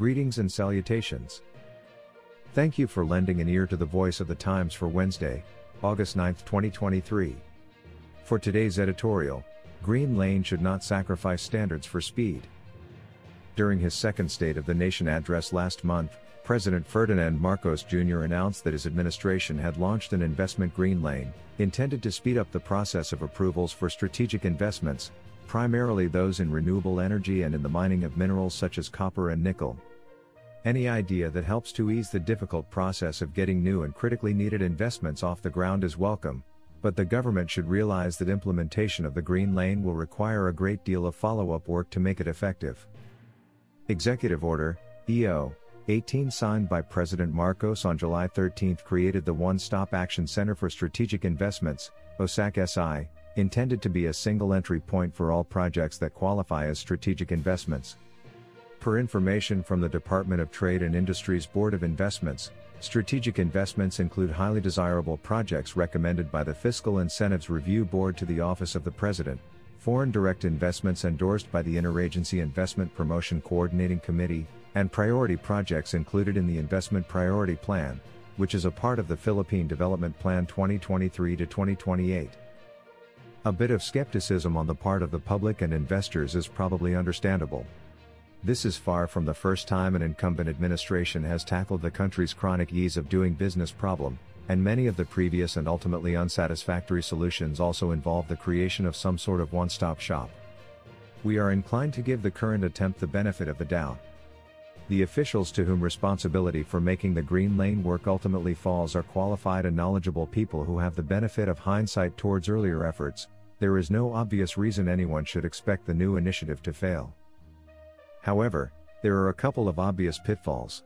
Greetings and salutations. Thank you for lending an ear to the voice of the Times for Wednesday, August 9, 2023. For today's editorial, Green Lane should not sacrifice standards for speed. During his second State of the Nation address last month, President Ferdinand Marcos Jr. announced that his administration had launched an investment green lane, intended to speed up the process of approvals for strategic investments, primarily those in renewable energy and in the mining of minerals such as copper and nickel. Any idea that helps to ease the difficult process of getting new and critically needed investments off the ground is welcome, but the government should realize that implementation of the Green Lane will require a great deal of follow up work to make it effective. Executive Order, EO, 18 signed by President Marcos on July 13 created the One Stop Action Center for Strategic Investments, OSAC SI, intended to be a single entry point for all projects that qualify as strategic investments. Per information from the Department of Trade and Industry's Board of Investments, strategic investments include highly desirable projects recommended by the Fiscal Incentives Review Board to the Office of the President, foreign direct investments endorsed by the Interagency Investment Promotion Coordinating Committee, and priority projects included in the Investment Priority Plan, which is a part of the Philippine Development Plan 2023 to 2028. A bit of skepticism on the part of the public and investors is probably understandable. This is far from the first time an incumbent administration has tackled the country's chronic ease of doing business problem, and many of the previous and ultimately unsatisfactory solutions also involve the creation of some sort of one stop shop. We are inclined to give the current attempt the benefit of the doubt. The officials to whom responsibility for making the green lane work ultimately falls are qualified and knowledgeable people who have the benefit of hindsight towards earlier efforts. There is no obvious reason anyone should expect the new initiative to fail. However, there are a couple of obvious pitfalls.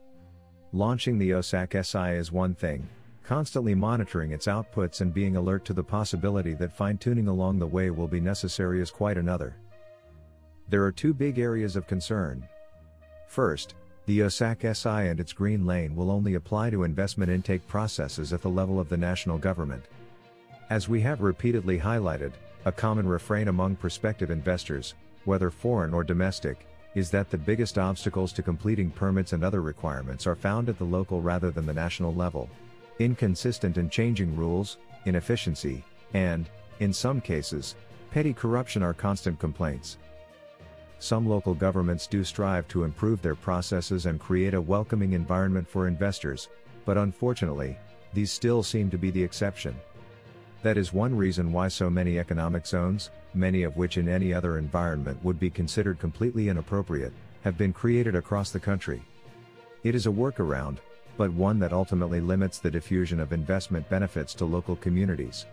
Launching the OSAC SI is one thing, constantly monitoring its outputs and being alert to the possibility that fine tuning along the way will be necessary is quite another. There are two big areas of concern. First, the OSAC SI and its green lane will only apply to investment intake processes at the level of the national government. As we have repeatedly highlighted, a common refrain among prospective investors, whether foreign or domestic, is that the biggest obstacles to completing permits and other requirements are found at the local rather than the national level. Inconsistent and changing rules, inefficiency, and, in some cases, petty corruption are constant complaints. Some local governments do strive to improve their processes and create a welcoming environment for investors, but unfortunately, these still seem to be the exception. That is one reason why so many economic zones, many of which in any other environment would be considered completely inappropriate, have been created across the country. It is a workaround, but one that ultimately limits the diffusion of investment benefits to local communities.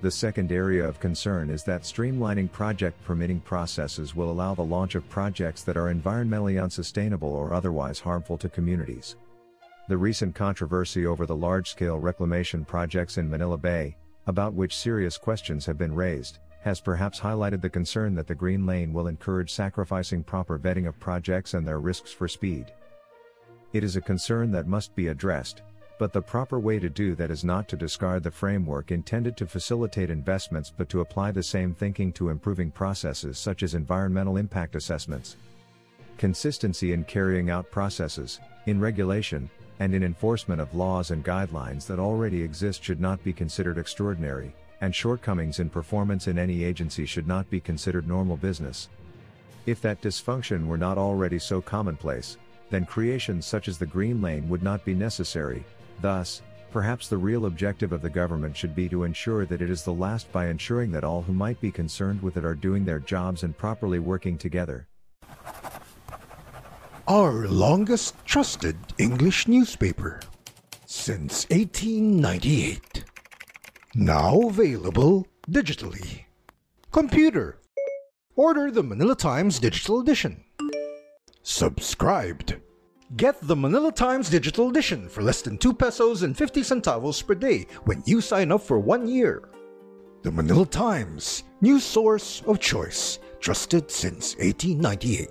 The second area of concern is that streamlining project permitting processes will allow the launch of projects that are environmentally unsustainable or otherwise harmful to communities. The recent controversy over the large scale reclamation projects in Manila Bay, about which serious questions have been raised, has perhaps highlighted the concern that the Green Lane will encourage sacrificing proper vetting of projects and their risks for speed. It is a concern that must be addressed, but the proper way to do that is not to discard the framework intended to facilitate investments but to apply the same thinking to improving processes such as environmental impact assessments. Consistency in carrying out processes, in regulation, and in enforcement of laws and guidelines that already exist should not be considered extraordinary, and shortcomings in performance in any agency should not be considered normal business. If that dysfunction were not already so commonplace, then creations such as the Green Lane would not be necessary, thus, perhaps the real objective of the government should be to ensure that it is the last by ensuring that all who might be concerned with it are doing their jobs and properly working together. Our longest trusted English newspaper since 1898. Now available digitally. Computer, Order the Manila Times Digital Edition. Subscribed. Get the Manila Times Digital Edition for less than 2 pesos and 50 centavos per day when you sign up for one year. The Manila Times, new source of choice, trusted since 1898.